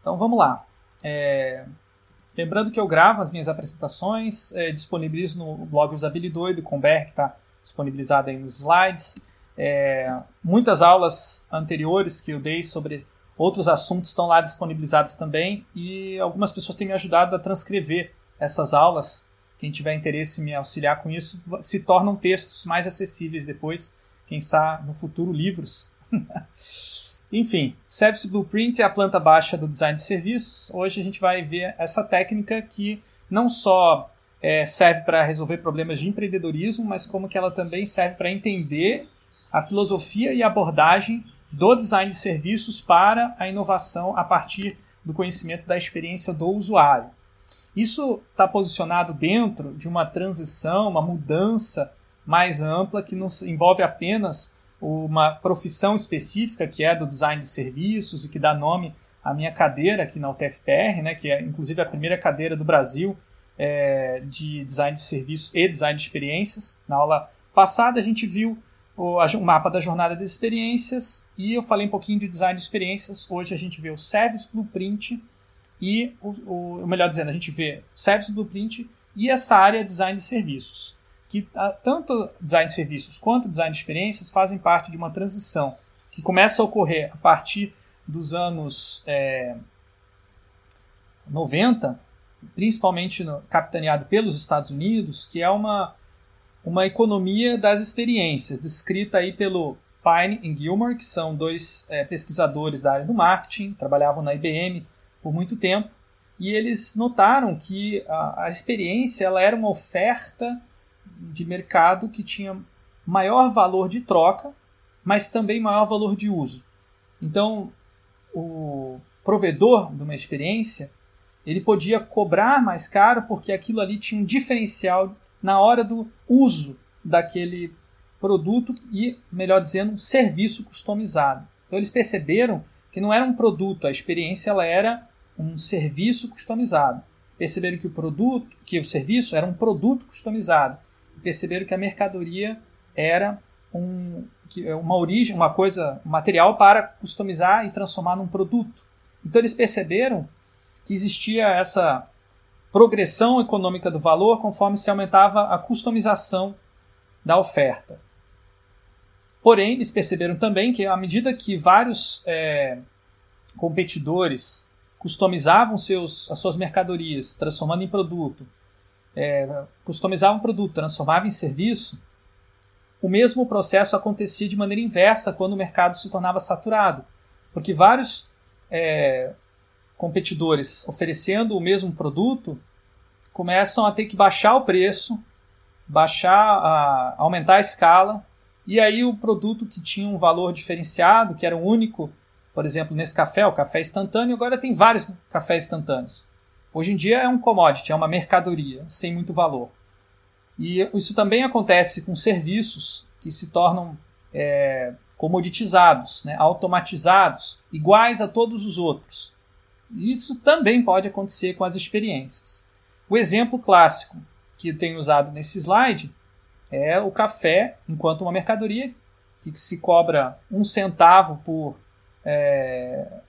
Então vamos lá. É... Lembrando que eu gravo as minhas apresentações, é, disponibilizo no blog Usabilidoido com o BR, que está disponibilizado aí nos slides. É, muitas aulas anteriores que eu dei sobre outros assuntos estão lá disponibilizadas também e algumas pessoas têm me ajudado a transcrever essas aulas. Quem tiver interesse em me auxiliar com isso, se tornam textos mais acessíveis depois, quem sabe no futuro livros. Enfim, Service Blueprint é a planta baixa do design de serviços. Hoje a gente vai ver essa técnica que não só é, serve para resolver problemas de empreendedorismo, mas como que ela também serve para entender a filosofia e abordagem do design de serviços para a inovação a partir do conhecimento da experiência do usuário. Isso está posicionado dentro de uma transição, uma mudança mais ampla que não envolve apenas uma profissão específica que é do design de serviços e que dá nome à minha cadeira aqui na UTFPR, né, que é inclusive a primeira cadeira do Brasil é, de design de serviços e design de experiências. Na aula passada a gente viu o, o, mapa da jornada de experiências e eu falei um pouquinho de design de experiências. Hoje a gente vê o Service Blueprint e, o, o melhor dizendo, a gente vê Service Blueprint e essa área design de serviços que tanto design de serviços quanto design de experiências fazem parte de uma transição que começa a ocorrer a partir dos anos é, 90, principalmente no, capitaneado pelos Estados Unidos, que é uma, uma economia das experiências, descrita aí pelo Pine e Gilmore, que são dois é, pesquisadores da área do marketing, trabalhavam na IBM por muito tempo, e eles notaram que a, a experiência ela era uma oferta de mercado que tinha maior valor de troca, mas também maior valor de uso. Então, o provedor de uma experiência ele podia cobrar mais caro porque aquilo ali tinha um diferencial na hora do uso daquele produto e, melhor dizendo, um serviço customizado. Então eles perceberam que não era um produto, a experiência ela era um serviço customizado. Perceberam que o produto, que o serviço era um produto customizado perceberam que a mercadoria era um, é uma origem, uma coisa, um material para customizar e transformar num produto. Então eles perceberam que existia essa progressão econômica do valor conforme se aumentava a customização da oferta. Porém, eles perceberam também que à medida que vários é, competidores customizavam seus, as suas mercadorias, transformando em produto, é, customizava um produto, transformava em serviço, o mesmo processo acontecia de maneira inversa quando o mercado se tornava saturado, porque vários é, competidores oferecendo o mesmo produto começam a ter que baixar o preço, baixar, a, aumentar a escala, e aí o produto que tinha um valor diferenciado, que era o único, por exemplo, nesse café, o café instantâneo, agora tem vários cafés instantâneos. Hoje em dia é um commodity, é uma mercadoria sem muito valor. E isso também acontece com serviços que se tornam é, comoditizados, né, automatizados, iguais a todos os outros. Isso também pode acontecer com as experiências. O exemplo clássico que eu tenho usado nesse slide é o café enquanto uma mercadoria que se cobra um centavo por é,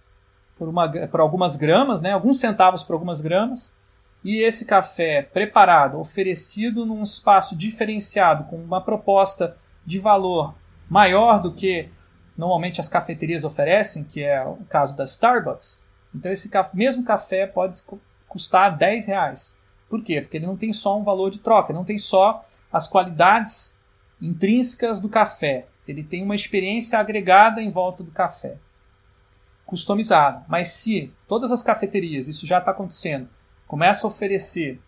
por, uma, por algumas gramas, né, alguns centavos por algumas gramas, e esse café preparado, oferecido num espaço diferenciado, com uma proposta de valor maior do que normalmente as cafeterias oferecem, que é o caso da Starbucks, então esse mesmo café pode custar 10 reais. Por quê? Porque ele não tem só um valor de troca, não tem só as qualidades intrínsecas do café, ele tem uma experiência agregada em volta do café customizado. Mas se todas as cafeterias, isso já está acontecendo, começam a oferecer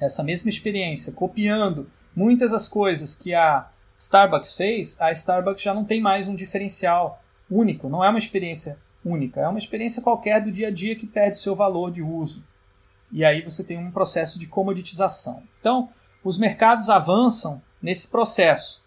essa mesma experiência, copiando muitas das coisas que a Starbucks fez, a Starbucks já não tem mais um diferencial único, não é uma experiência única, é uma experiência qualquer do dia a dia que perde seu valor de uso. E aí você tem um processo de comoditização. Então, os mercados avançam nesse processo.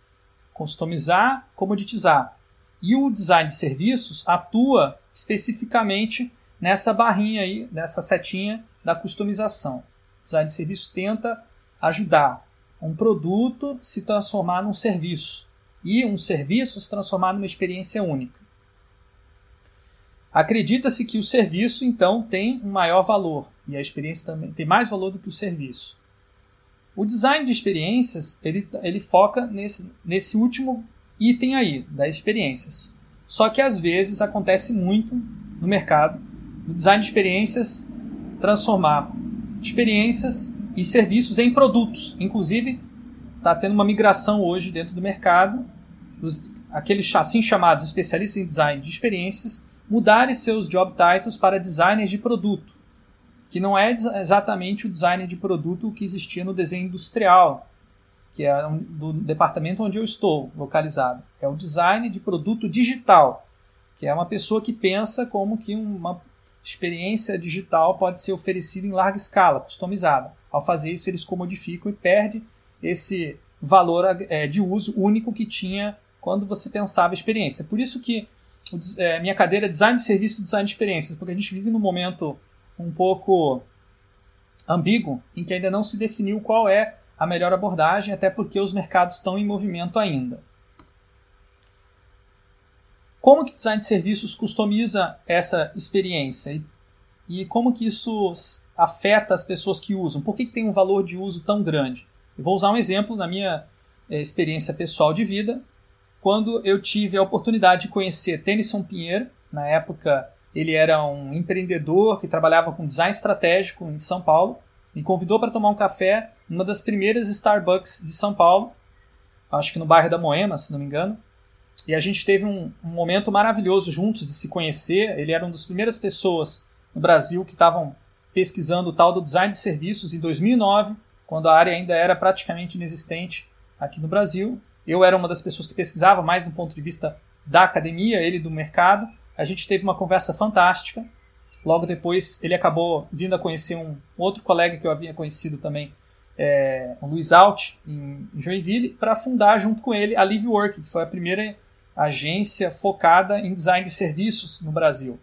Customizar, comoditizar. E o design de serviços atua especificamente nessa barrinha aí, nessa setinha da customização. O design de serviço tenta ajudar um produto se transformar num serviço e um serviço se transformar numa experiência única. Acredita-se que o serviço, então, tem um maior valor e a experiência também tem mais valor do que o serviço. O design de experiências ele, ele foca nesse, nesse último item aí, das experiências. Só que às vezes acontece muito no mercado o design de experiências transformar experiências e serviços em produtos. Inclusive, está tendo uma migração hoje dentro do mercado, os, aqueles assim chamados especialistas em design de experiências mudarem seus job titles para designers de produto, que não é exatamente o design de produto que existia no desenho industrial, que é um, do departamento onde eu estou localizado. É o design de produto digital, que é uma pessoa que pensa como que uma experiência digital pode ser oferecida em larga escala, customizada. Ao fazer isso, eles comodificam e perde esse valor é, de uso único que tinha quando você pensava experiência. Por isso que é, minha cadeira é design de serviço e design de experiências, porque a gente vive num momento um pouco ambíguo em que ainda não se definiu qual é a melhor abordagem, até porque os mercados estão em movimento ainda. Como que o design de serviços customiza essa experiência e, como que isso afeta as pessoas que usam? Por que, que tem um valor de uso tão grande? Eu vou usar um exemplo na minha é, experiência pessoal de vida quando eu tive a oportunidade de conhecer Tennyson Pinheiro. Na época, ele era um empreendedor que trabalhava com design estratégico em São Paulo. Me convidou para tomar um café numa das primeiras Starbucks de São Paulo, acho que no bairro da Moema, se não me engano. E a gente teve um, um momento maravilhoso juntos de se conhecer. Ele era uma das primeiras pessoas no Brasil que estavam pesquisando o tal do design de serviços em 2009, quando a área ainda era praticamente inexistente aqui no Brasil. Eu era uma das pessoas que pesquisava mais do ponto de vista da academia, ele do mercado. A gente teve uma conversa fantástica. Logo depois, ele acabou vindo a conhecer um outro colega que eu havia conhecido também, é, o Luiz Alt, em Joinville, para fundar junto com ele a LiveWork, que foi a primeira agência focada em design de serviços no Brasil.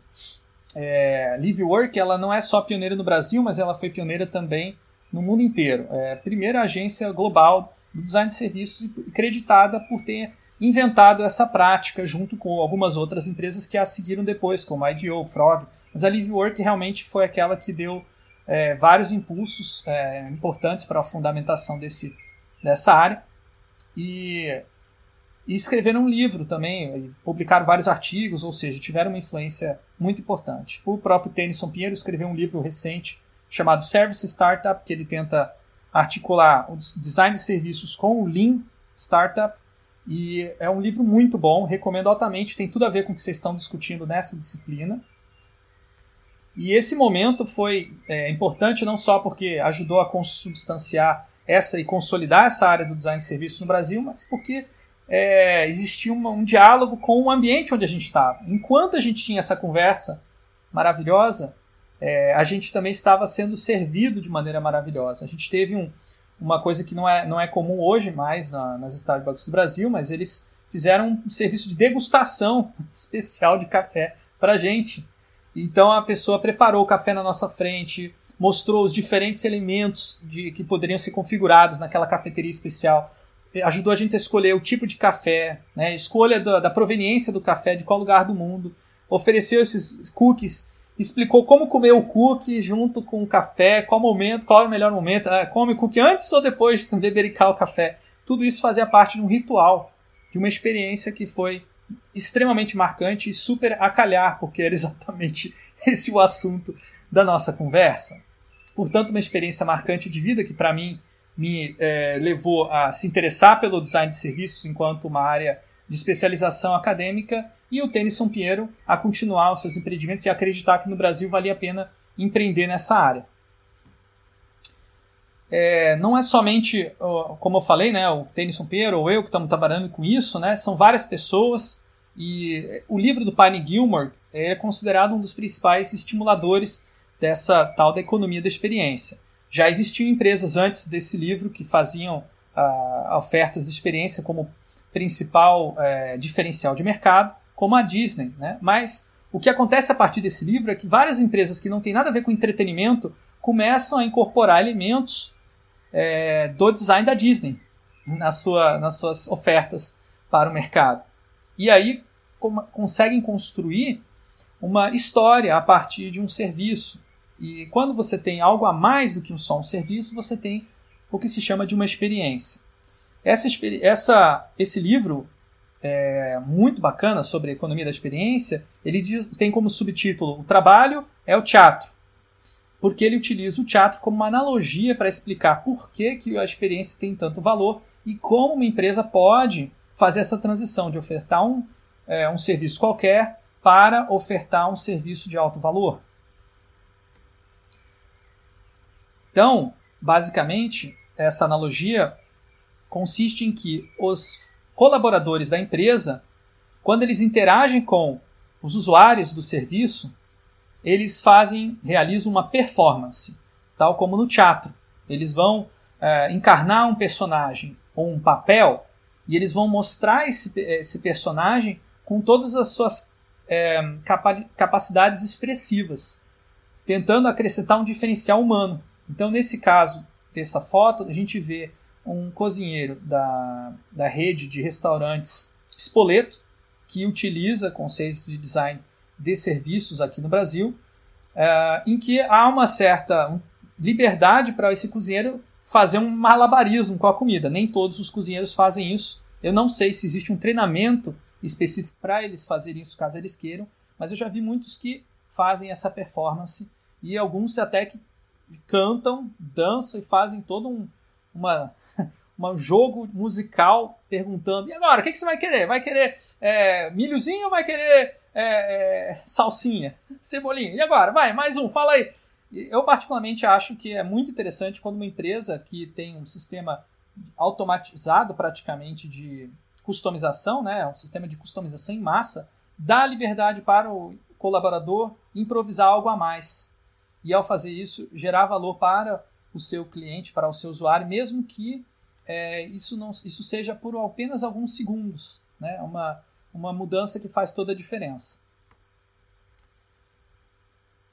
É, LiveWork ela não é só pioneira no Brasil, mas ela foi pioneira também no mundo inteiro. É a primeira agência global do design de serviços e creditada por ter inventado essa prática junto com algumas outras empresas que a seguiram depois, como a IDEO, Frog. Mas a LiveWork realmente foi aquela que deu é, vários impulsos é, importantes para a fundamentação desse, dessa área. E, e escreveram um livro também, publicaram vários artigos, ou seja, tiveram uma influência muito importante. O próprio Tennyson Pinheiro escreveu um livro recente chamado Service Startup, que ele tenta articular o design de serviços com o Lean Startup. E é um livro muito bom, recomendo altamente, tem tudo a ver com o que vocês estão discutindo nessa disciplina. E esse momento foi é, importante não só porque ajudou a consubstanciar essa e consolidar essa área do design de serviços no Brasil, mas porque é, existia uma, um diálogo com o ambiente onde a gente estava. Enquanto a gente tinha essa conversa maravilhosa, é, a gente também estava sendo servido de maneira maravilhosa. A gente teve um, uma coisa que não é, não é comum hoje mais na, nas Starbucks do Brasil, mas eles fizeram um serviço de degustação especial de café para a gente. Então a pessoa preparou o café na nossa frente, mostrou os diferentes elementos de, que poderiam ser configurados naquela cafeteria especial, ajudou a gente a escolher o tipo de café, né, escolha da, da proveniência do café, de qual lugar do mundo, ofereceu esses cookies explicou como comer o cookie junto com o café, qual momento, qual é o melhor momento, ah, come o cookie antes ou depois de bebericar o café. Tudo isso fazia parte de um ritual, de uma experiência que foi extremamente marcante e super a calhar, porque era exatamente esse o assunto da nossa conversa. Portanto, uma experiência marcante de vida que para mim me é, levou a se interessar pelo design de serviços enquanto uma área de especialização acadêmica e o Tennyson Pinheiro a continuar os seus empreendimentos e acreditar que no Brasil valia a pena empreender nessa área. É, não é somente, como eu falei, né, o Tennyson Pinheiro ou eu que estamos trabalhando com isso, né, são várias pessoas e o livro do Pine Gilmore é considerado um dos principais estimuladores dessa tal da economia da experiência. Já existiam empresas antes desse livro que faziam ah, ofertas de experiência como principal é, diferencial de mercado, como a Disney. Né? Mas o que acontece a partir desse livro é que várias empresas que não têm nada a ver com entretenimento começam a incorporar elementos é, do design da Disney na sua, nas suas ofertas para o mercado. E aí conseguem construir uma história a partir de um serviço. E quando você tem algo a mais do que só um serviço, você tem o que se chama de uma experiência. Essa, essa, esse livro é muito bacana sobre a economia da experiência, ele diz, tem como subtítulo O trabalho é o teatro, porque ele utiliza o teatro como uma analogia para explicar por que, que a experiência tem tanto valor e como uma empresa pode fazer essa transição de ofertar um, é, um serviço qualquer para ofertar um serviço de alto valor. Então, basicamente, essa analogia consiste em que os colaboradores da empresa, quando eles interagem com os usuários do serviço, eles fazem, realizam uma performance, tal como no teatro. Eles vão é, encarnar um personagem ou um papel e eles vão mostrar esse, esse personagem com todas as suas é, capacidades expressivas, tentando acrescentar um diferencial humano. Então, nesse caso dessa foto, a gente vê um cozinheiro da, da rede de restaurantes Spoleto, que utiliza conceitos de design de serviços aqui no Brasil, é, em que há uma certa liberdade para esse cozinheiro fazer um malabarismo com a comida. Nem todos os cozinheiros fazem isso. Eu não sei se existe um treinamento específico para eles fazerem isso caso eles queiram, mas eu já vi muitos que fazem essa performance e alguns até que cantam, dançam e fazem todo um uma, um jogo musical perguntando: e agora, o que, que você vai querer? Vai querer é, milhozinho ou vai querer é, é, salsinha, cebolinha? E agora? Vai, mais um, fala aí. Eu, particularmente, acho que é muito interessante quando uma empresa que tem um sistema automatizado praticamente de customização, né, um sistema de customização em massa, dá liberdade para o colaborador improvisar algo a mais. E ao fazer isso, gerar valor para o seu cliente, para o seu usuário, mesmo que é, isso, não, isso seja por apenas alguns segundos. Né? Uma, uma mudança que faz toda a diferença.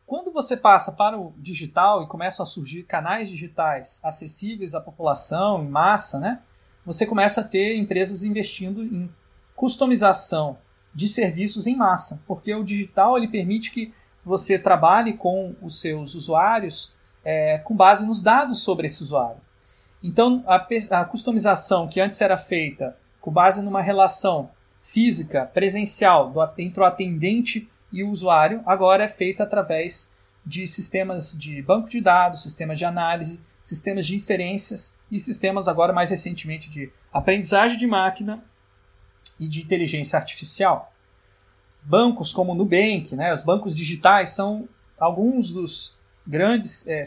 Quando você passa para o digital e começam a surgir canais digitais acessíveis à população em massa, né, você começa a ter empresas investindo em customização de serviços em massa, porque o digital ele permite que você trabalhe com os seus usuários é, com base nos dados sobre esse usuário. Então, a, a customização que antes era feita com base numa relação física, presencial, do, entre o atendente e o usuário, agora é feita através de sistemas de banco de dados, sistemas de análise, sistemas de inferências e sistemas agora mais recentemente de aprendizagem de máquina e de inteligência artificial. Bancos como o Nubank, né, os bancos digitais são alguns dos grandes é,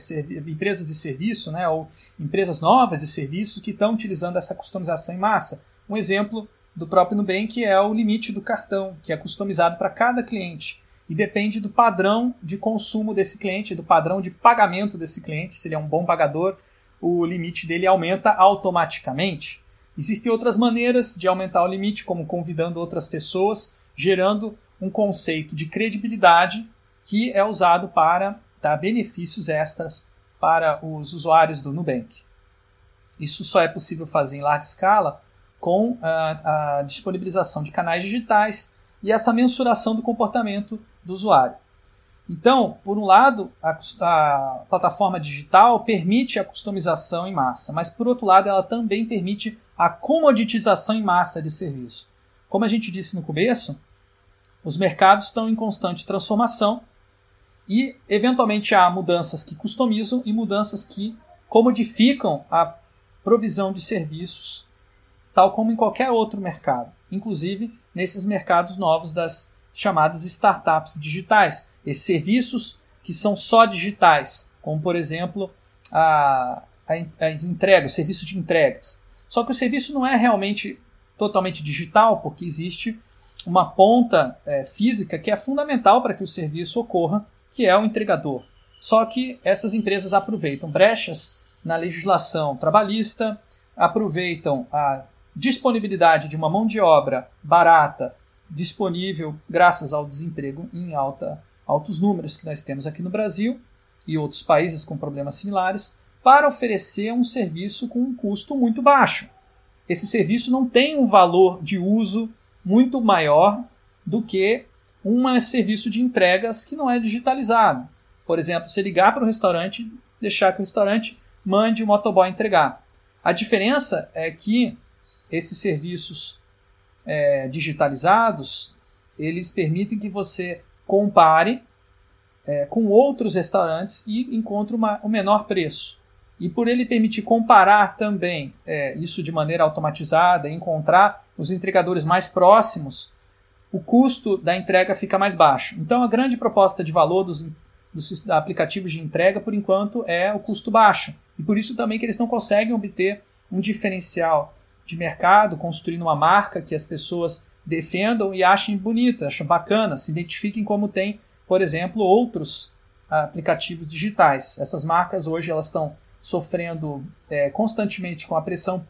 empresas de serviço, né, ou empresas novas de serviço que estão utilizando essa customização em massa. Um exemplo do próprio Nubank é o limite do cartão, que é customizado para cada cliente e depende do padrão de consumo desse cliente, do padrão de pagamento desse cliente. Se ele é um bom pagador, o limite dele aumenta automaticamente. Existem outras maneiras de aumentar o limite, como convidando outras pessoas, gerando um conceito de credibilidade que é usado para dar benefícios extras para os usuários do Nubank. Isso só é possível fazer em larga escala com a, a disponibilização de canais digitais e essa mensuração do comportamento do usuário. Então, por um lado, a, a, plataforma digital permite a customização em massa, mas por outro lado, ela também permite a comoditização em massa de serviço. Como a gente disse no começo, os mercados estão em constante transformação e, eventualmente, há mudanças que customizam e mudanças que comodificam a provisão de serviços, tal como em qualquer outro mercado, inclusive nesses mercados novos das chamadas startups digitais, esses serviços que são só digitais, como por exemplo a, as entregas, o serviço de entregas. Só que o serviço não é realmente totalmente digital, porque existe uma ponta é, física que é fundamental para que o serviço ocorra, que é o entregador. Só que essas empresas aproveitam brechas na legislação trabalhista, aproveitam a disponibilidade de uma mão de obra barata disponível graças ao desemprego em alta, altos números que nós temos aqui no Brasil e outros países com problemas similares, para oferecer um serviço com um custo muito baixo. Esse serviço não tem um valor de uso muito maior do que um serviço de entregas que não é digitalizado. Por exemplo, se ligar para o restaurante, deixar que o restaurante mande o motoboy entregar. A diferença é que esses serviços é, digitalizados eles permitem que você compare é, com outros restaurantes e encontre uma, um menor preço. E por ele permitir comparar também é, isso de maneira automatizada, encontrar os entregadores mais próximos, o custo da entrega fica mais baixo. Então, a grande proposta de valor dos, dos aplicativos de entrega, por enquanto, é o custo baixo. E por isso também que eles não conseguem obter um diferencial de mercado, construindo uma marca que as pessoas defendam e achem bonita, achem bacana, se identifiquem como tem, por exemplo, outros aplicativos digitais. Essas marcas hoje elas estão sofrendo é, constantemente com a pressão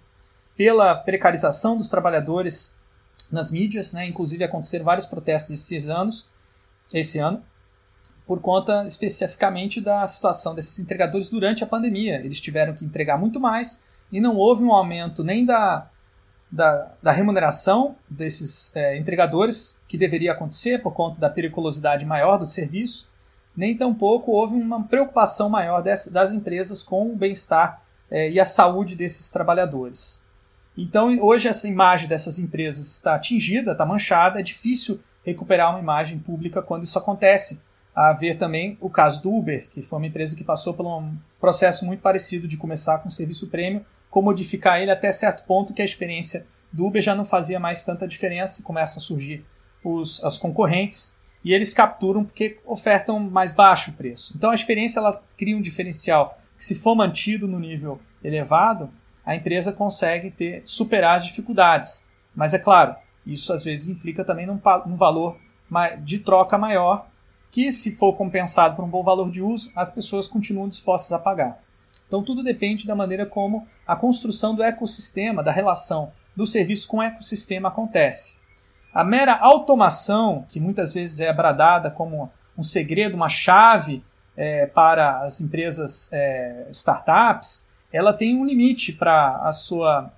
pela precarização dos trabalhadores nas mídias, né? inclusive aconteceram vários protestos esses anos, esse ano, por conta especificamente da situação desses entregadores durante a pandemia. Eles tiveram que entregar muito mais e não houve um aumento nem da, da, da remuneração desses é, entregadores, que deveria acontecer por conta da periculosidade maior do serviço, nem tampouco houve uma preocupação maior das, das empresas com o bem-estar é, e a saúde desses trabalhadores. Então, hoje, essa imagem dessas empresas está atingida, está manchada, é difícil recuperar uma imagem pública quando isso acontece. A ver também o caso do Uber, que foi uma empresa que passou por um processo muito parecido de começar com o serviço prêmio, comodificar ele até certo ponto que a experiência do Uber já não fazia mais tanta diferença, começam a surgir os, as concorrentes e eles capturam porque ofertam mais baixo preço. Então a experiência ela cria um diferencial que se for mantido no nível elevado, a empresa consegue ter superar as dificuldades. Mas é claro, isso às vezes implica também num, valor de troca maior, que se for compensado por um bom valor de uso, as pessoas continuam dispostas a pagar. Então tudo depende da maneira como a construção do ecossistema, da relação do serviço com o ecossistema acontece. A mera automação, que muitas vezes é bradada como um segredo, uma chave é, para as empresas é, startups, ela tem um limite para a sua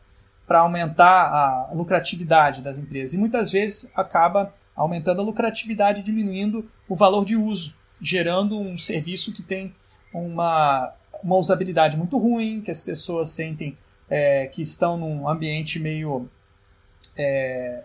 para aumentar a lucratividade das empresas. E muitas vezes acaba aumentando a lucratividade, diminuindo o valor de uso, gerando um serviço que tem uma, uma usabilidade muito ruim, que as pessoas sentem é, que estão num ambiente meio é,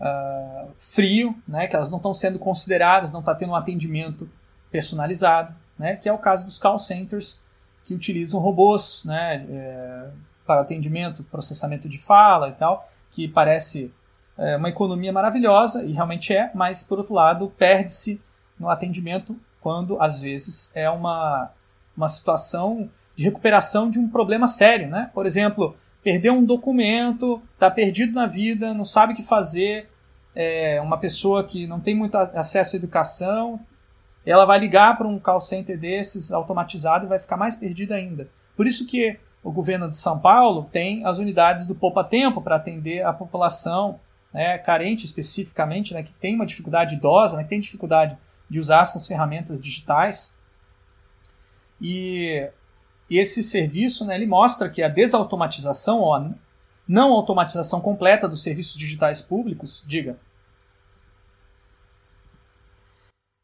uh, frio, né, que elas não estão sendo consideradas, não está tendo um atendimento personalizado, né, que é o caso dos call centers que utilizam robôs né, é, para atendimento, processamento de fala e tal, que parece é, uma economia maravilhosa, e realmente é, mas por outro lado perde-se no atendimento quando às vezes é uma, uma situação de recuperação de um problema sério. Né? Por exemplo, perdeu um documento, está perdido na vida, não sabe o que fazer, é uma pessoa que não tem muito acesso à educação, ela vai ligar para um call center desses automatizado e vai ficar mais perdida ainda. Por isso que o governo de São Paulo tem as unidades do Poupa Tempo para atender a população né, carente especificamente, né, que tem uma dificuldade idosa, né, que tem dificuldade de usar essas ferramentas digitais. E, esse serviço né, ele mostra que a desautomatização ou a não automatização completa dos serviços digitais públicos, diga,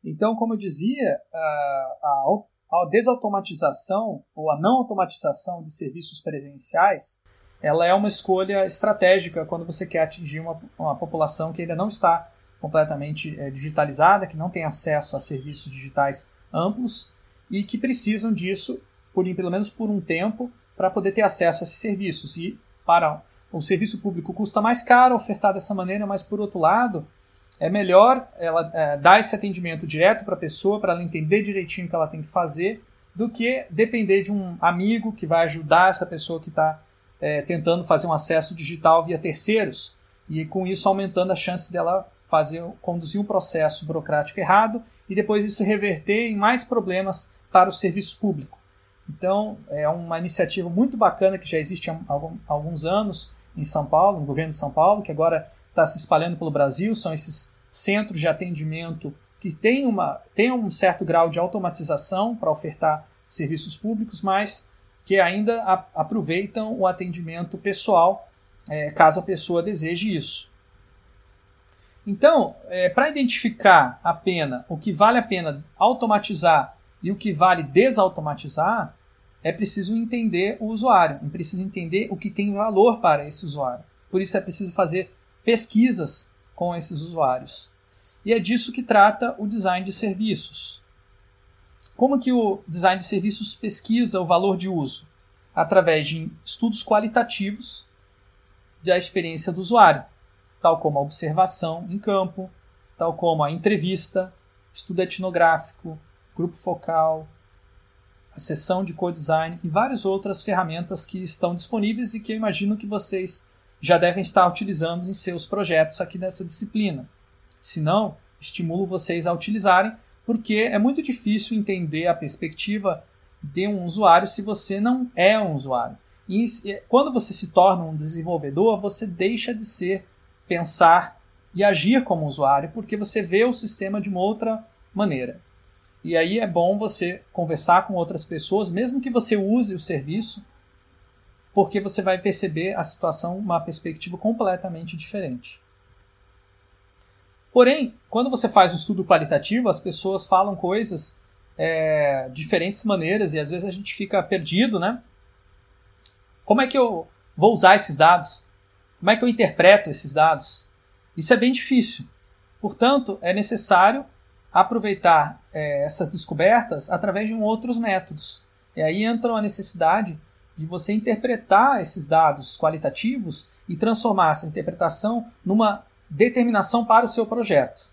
Então, como eu dizia, a, a desautomatização ou a não automatização de serviços presenciais ela é uma escolha estratégica quando você quer atingir uma, uma população que ainda não está completamente é, digitalizada, que não tem acesso a serviços digitais amplos e que precisam disso por pelo menos por um tempo para poder ter acesso a esses serviços. E para o serviço público custa mais caro ofertar dessa maneira, mas por outro lado, é melhor ela é, dar esse atendimento direto para a pessoa, para ela entender direitinho o que ela tem que fazer, do que depender de um amigo que vai ajudar essa pessoa que está é, tentando fazer um acesso digital via terceiros, e com isso aumentando a chance dela fazer conduzir um processo burocrático errado e depois isso reverter em mais problemas para o serviço público. Então, é uma iniciativa muito bacana que já existe há alguns anos em São Paulo, no governo de São Paulo, que agora está se espalhando pelo Brasil, são esses centros de atendimento que têm, uma, têm um certo grau de automatização para ofertar serviços públicos, mas que ainda a, aproveitam o atendimento pessoal, é, caso a pessoa deseje isso. Então, é, para identificar a pena, o que vale a pena automatizar e o que vale desautomatizar, é preciso entender o usuário, é preciso entender o que tem valor para esse usuário. Por isso é preciso fazer pesquisas com esses usuários. E é disso que trata o design de serviços. Como que o design de serviços pesquisa o valor de uso? Através de estudos qualitativos da experiência do usuário, tal como a observação em campo, tal como a entrevista, estudo etnográfico, grupo focal, a sessão de co-design e várias outras ferramentas que estão disponíveis e que eu imagino que vocês já devem estar utilizando em seus projetos aqui nessa disciplina. Se não, estimulo vocês a utilizarem, porque é muito difícil entender a perspectiva de um usuário se você não é um usuário. E quando você se torna um desenvolvedor, você deixa de ser, pensar e agir como usuário, porque você vê o sistema de uma outra maneira. E aí é bom você conversar com outras pessoas, mesmo que você use o serviço, porque você vai perceber a situação uma perspectiva completamente diferente. Porém, quando você faz um estudo qualitativo, as pessoas falam coisas é, diferentes maneiras e às vezes a gente fica perdido, né? Como é que eu vou usar esses dados? Como é que eu interpreto esses dados? Isso é bem difícil. Portanto, é necessário aproveitar é, essas descobertas através de um outros métodos. E aí entra a necessidade de você interpretar esses dados qualitativos e transformar essa interpretação numa determinação para o seu projeto.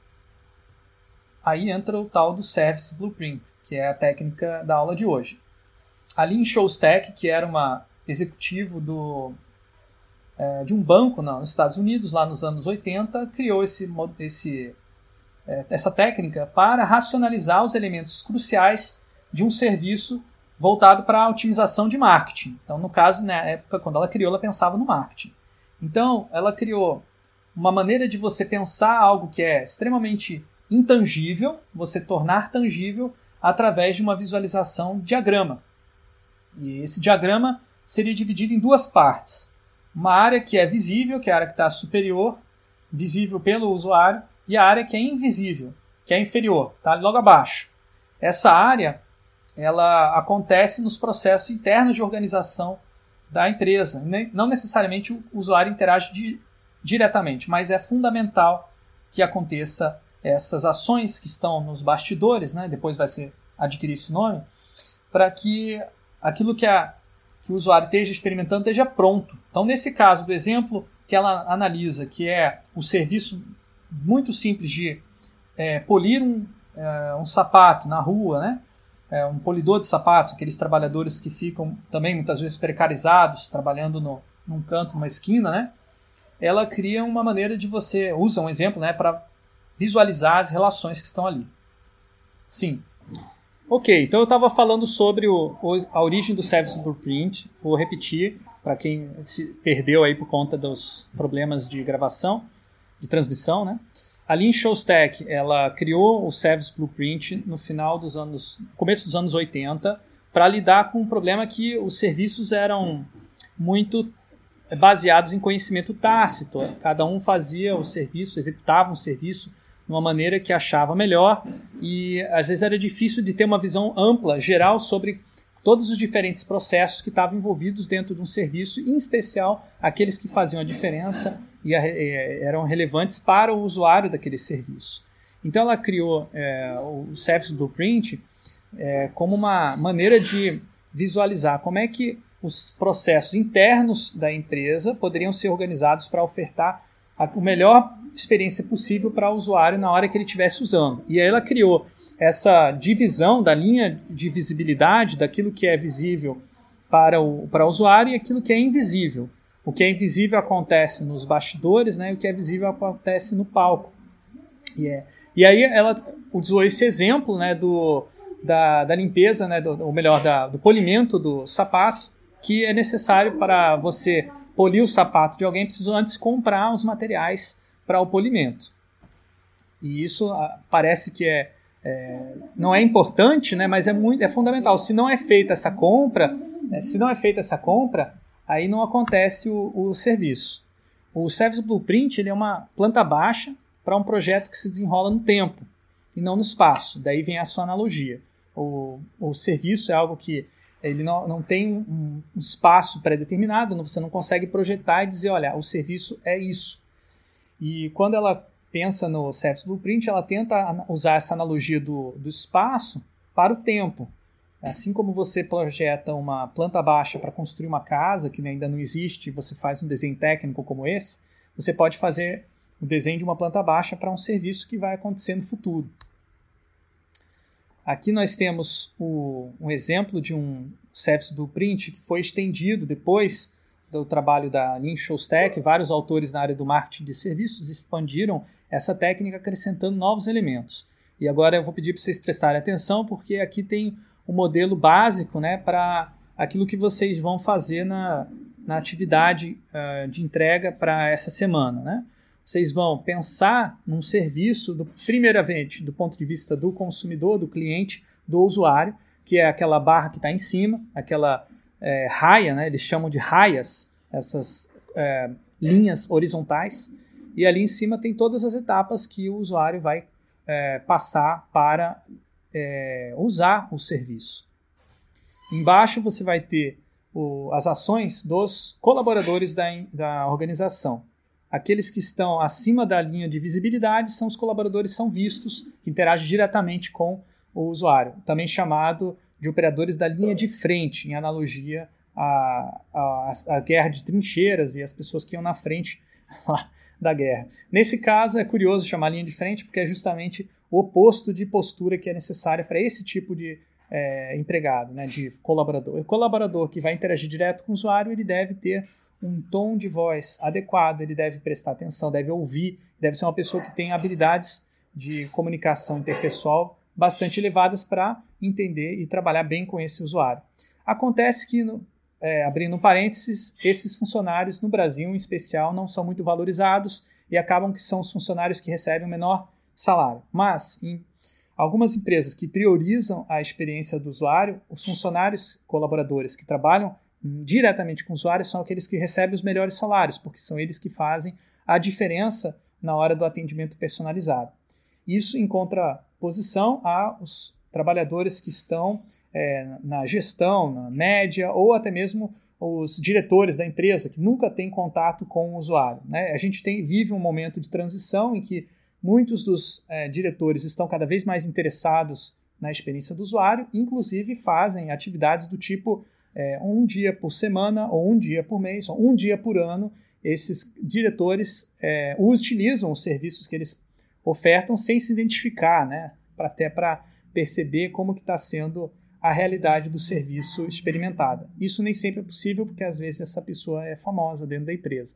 Aí entra o tal do Service Blueprint, que é a técnica da aula de hoje. A Lynn Shostak, que era uma executivo do, é, de um banco nos Estados Unidos, lá nos anos 80, criou esse, esse, é, essa técnica para racionalizar os elementos cruciais de um serviço voltado para a otimização de marketing. Então, no caso, na época, quando ela criou, ela pensava no marketing. Então, ela criou uma maneira de você pensar algo que é extremamente intangível, você tornar tangível através de uma visualização diagrama. E esse diagrama seria dividido em duas partes. Uma área que é visível, que é a área que está superior, visível pelo usuário, e a área que é invisível, que é inferior, está logo abaixo. Essa área ela acontece nos processos internos de organização da empresa. Não necessariamente o usuário interage diretamente, mas é fundamental que aconteça essas ações que estão nos bastidores, né? depois vai ser adquirir esse nome, para que aquilo que, a, que o usuário esteja experimentando esteja pronto. Então, nesse caso do exemplo que ela analisa, que é o serviço muito simples de é, polir um, é, um sapato na rua, né? É, um polidor de sapatos, aqueles trabalhadores que ficam também muitas vezes precarizados, trabalhando no, num canto, numa esquina, né? ela cria uma maneira de você usa um exemplo, né, para visualizar as relações que estão ali. Sim. Ok, então eu estava falando sobre o, a origem do Service Blueprint. Vou repetir para quem se perdeu aí por conta dos problemas de gravação, de transmissão, né? A Lynn Shostak, ela criou o Service Blueprint no final dos anos, começo dos anos 80, para lidar com um problema que os serviços eram muito baseados em conhecimento tácito. Cada um fazia o serviço, executava um serviço de uma maneira que achava melhor e às vezes era difícil de ter uma visão ampla, geral sobre todos os diferentes processos que estavam envolvidos dentro de um serviço, em especial aqueles que faziam a diferença e eram relevantes para o usuário daquele serviço. Então ela criou é, o Service Blueprint é, como uma maneira de visualizar como é que os processos internos da empresa poderiam ser organizados para ofertar a melhor experiência possível para o usuário na hora que ele estivesse usando. E aí ela criou essa divisão da linha de visibilidade daquilo que é visível para o, para o usuário e aquilo que é invisível. O que é invisível acontece nos bastidores, né? E o que é visível acontece no palco. E, é, e aí ela usou esse exemplo, né? Do, da, da limpeza, né? Do, ou melhor, da, do polimento do sapato que é necessário para você polir o sapato de alguém, precisa antes comprar os materiais para o polimento. E isso ah, parece que é, é, não é importante, né, mas é muito é fundamental. Se não é feita essa compra, né, se não é feita essa compra, aí não acontece o, o serviço. O Service Blueprint ele é uma planta baixa para um projeto que se desenrola no tempo e não no espaço. Daí vem a sua analogia. O, o serviço é algo que ele não, não tem um, um espaço pré-determinado, você não consegue projetar e dizer, olha, o serviço é isso. E quando ela pensa no Service Blueprint, ela tenta usar essa analogia do, do espaço para o tempo. Assim como você projeta uma planta baixa para construir uma casa que ainda não existe, você faz um desenho técnico como esse, você pode fazer o desenho de uma planta baixa para um serviço que vai acontecer no futuro. Aqui nós temos o, um exemplo de um Service Blueprint que foi estendido depois do trabalho da Lynn Shostak. Vários autores na área do marketing de serviços expandiram essa técnica acrescentando novos elementos. E agora eu vou pedir para vocês prestarem atenção porque aqui tem o modelo básico né, para aquilo que vocês vão fazer na, na atividade uh, de entrega para essa semana. Né? vocês vão pensar num serviço, do, primeiramente, do ponto de vista do consumidor, do cliente, do usuário, que é aquela barra que está em cima, aquela é, raia, né? eles chamam de raias, essas é, linhas horizontais, e ali em cima tem todas as etapas que o usuário vai é, passar para é, usar o serviço. Embaixo você vai ter o, as ações dos colaboradores da, da organização. Aqueles que estão acima da linha de visibilidade são os colaboradores são vistos, que interagem diretamente com o usuário, também chamado de operadores da linha de frente, em analogia à, à, à guerra de trincheiras e as pessoas que iam na frente da guerra. Nesse caso, é curioso chamar linha de frente, porque é justamente o oposto de postura que é necessária para esse tipo de é, empregado, né, de colaborador. O colaborador que vai interagir direto com o usuário, ele deve ter um tom de voz adequado, ele deve prestar atenção, deve ouvir, deve ser uma pessoa que tem habilidades de comunicação interpessoal bastante elevadas para entender e trabalhar bem com esse usuário. Acontece que, no, é, abrindo um parênteses, esses funcionários no Brasil, em especial, não são muito valorizados e acabam que são os funcionários que recebem o menor salário. Mas, em algumas empresas que priorizam a experiência do usuário, os funcionários colaboradores que trabalham diretamente com o usuário são aqueles que recebem os melhores salários, porque são eles que fazem a diferença na hora do atendimento personalizado. Isso em contraposição aos trabalhadores que estão é, na gestão, na média, ou até mesmo os diretores da empresa, que nunca têm contato com o usuário. Né? A gente tem, vive um momento de transição em que muitos dos é, diretores estão cada vez mais interessados na experiência do usuário, inclusive fazem atividades do tipo é, um dia por semana, ou um dia por mês, ou um dia por ano, esses diretores é, utilizam os serviços que eles ofertam sem se identificar, né? Pra, até para perceber como que está sendo a realidade do serviço experimentada. Isso nem sempre é possível, porque às vezes essa pessoa é famosa dentro da empresa.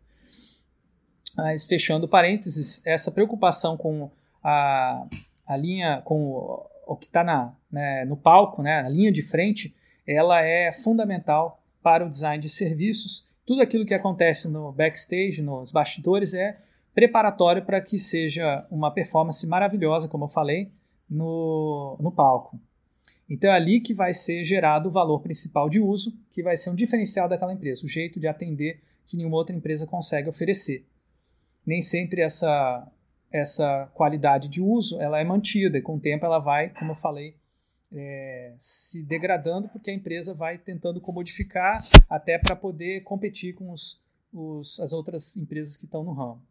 Mas fechando parênteses, essa preocupação com a, a linha, com o, o que está né, no palco, né, na linha de frente, ela é fundamental para o design de serviços. Tudo aquilo que acontece no backstage, nos bastidores, é preparatório para que seja uma performance maravilhosa, como eu falei, no, no palco. Então é ali que vai ser gerado o valor principal de uso, que vai ser um diferencial daquela empresa, o jeito de atender que nenhuma outra empresa consegue oferecer. Nem sempre essa, essa qualidade de uso ela é mantida, e com o tempo ela vai, como eu falei, é, se degradando porque a empresa vai tentando comodificar até para poder competir com os, os, as outras empresas que estão no ramo.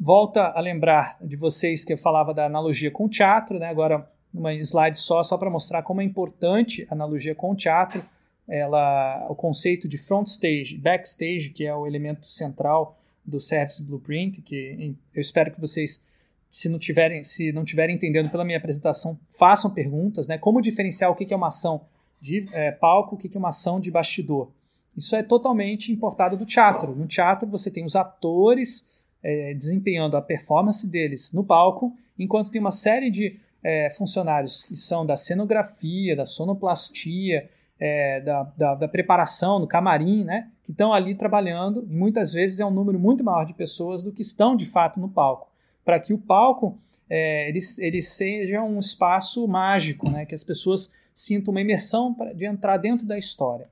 Volta a lembrar de vocês que eu falava da analogia com o teatro, né? agora numa slide só, só para mostrar como é importante a analogia com o teatro, ela, o conceito de front stage, backstage, que é o elemento central do Service Blueprint, que eu espero que vocês se não tiverem, se não tiverem entendendo pela minha apresentação, façam perguntas, né? Como diferenciar o que é uma ação de é, palco, o que é uma ação de bastidor. Isso é totalmente importado do teatro. No teatro você tem os atores é, desempenhando a performance deles no palco, enquanto tem uma série de é, funcionários que são da cenografia, da sonoplastia, é, da, da, da, preparação, no camarim, né, que estão ali trabalhando, e muitas vezes é um número muito maior de pessoas do que estão de fato no palco para que o palco é, ele, ele seja um espaço mágico, né? que as pessoas sintam uma imersão pra, de entrar dentro da história.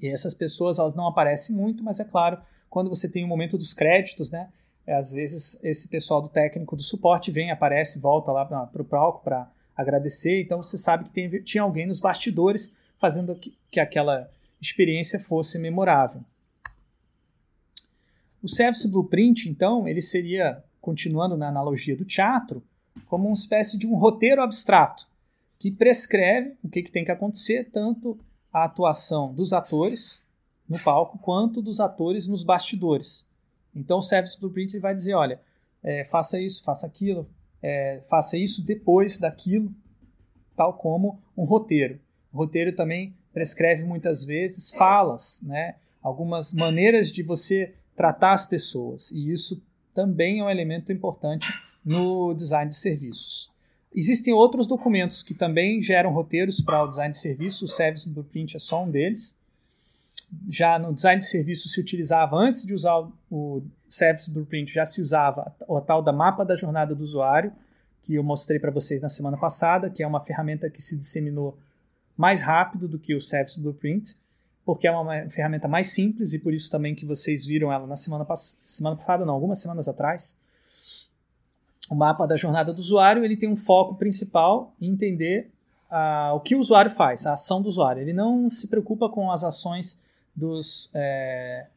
E essas pessoas elas não aparecem muito, mas é claro, quando você tem o momento dos créditos, né? é, às vezes esse pessoal do técnico do suporte vem, aparece, volta lá para o palco para agradecer. Então você sabe que tem, tinha alguém nos bastidores fazendo que, que aquela experiência fosse memorável. O Service Blueprint, então, ele seria, continuando na analogia do teatro, como uma espécie de um roteiro abstrato que prescreve o que, que tem que acontecer, tanto a atuação dos atores no palco quanto dos atores nos bastidores. Então o Service Blueprint vai dizer, olha, é, faça isso, faça aquilo, é, faça isso depois daquilo, tal como um roteiro. O roteiro também prescreve muitas vezes falas, né? algumas maneiras de você tratar as pessoas, e isso também é um elemento importante no design de serviços. Existem outros documentos que também geram roteiros para o design de serviços, o Service Blueprint é só um deles. Já no design de serviços se utilizava, antes de usar o Service Blueprint, já se usava o tal da mapa da jornada do usuário, que eu mostrei para vocês na semana passada, que é uma ferramenta que se disseminou mais rápido do que o Service Blueprint, porque é uma ferramenta mais simples e por isso também que vocês viram ela na semana, pass semana passada, não, algumas semanas atrás. O mapa da jornada do usuário ele tem um foco principal em entender uh, o que o usuário faz, a ação do usuário. Ele não se preocupa com as ações dos é,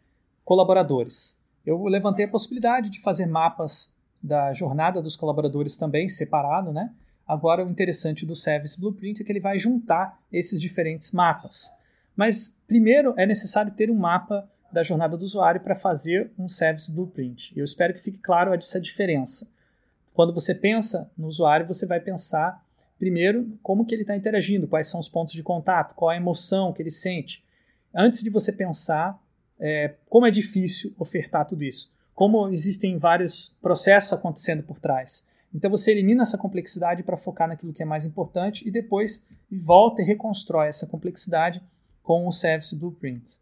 colaboradores. Eu levantei a possibilidade de fazer mapas da jornada dos colaboradores também, separado, né? Agora, o interessante do Service Blueprint é que ele vai juntar esses diferentes mapas. Mas, primeiro, é necessário ter um mapa da jornada do usuário para fazer um Service Blueprint. Eu espero que fique claro essa diferença. Quando você pensa no usuário, você vai pensar primeiro como que ele está interagindo, quais são os pontos de contato, qual a emoção que ele sente. Antes de você pensar é, como é difícil ofertar tudo isso, como existem vários processos acontecendo por trás. Então você elimina essa complexidade para focar naquilo que é mais importante e depois volta e reconstrói essa complexidade com o Service Blueprint.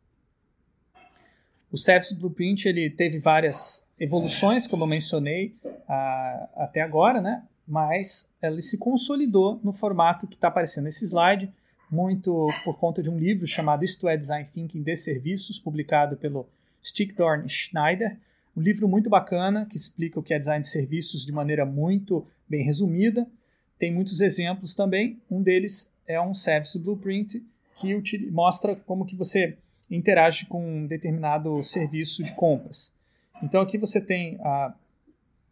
O Service Blueprint ele teve várias evoluções, como eu mencionei uh, até agora, né? mas ele se consolidou no formato que está aparecendo nesse slide, muito por conta de um livro chamado Isto é Design Thinking de Serviços, publicado pelo Stickdorn Schneider. Um livro muito bacana que explica o que é design de serviços de maneira muito bem resumida. Tem muitos exemplos também. Um deles é um Service Blueprint que mostra como que você interage com um determinado serviço de compras. Então aqui você tem a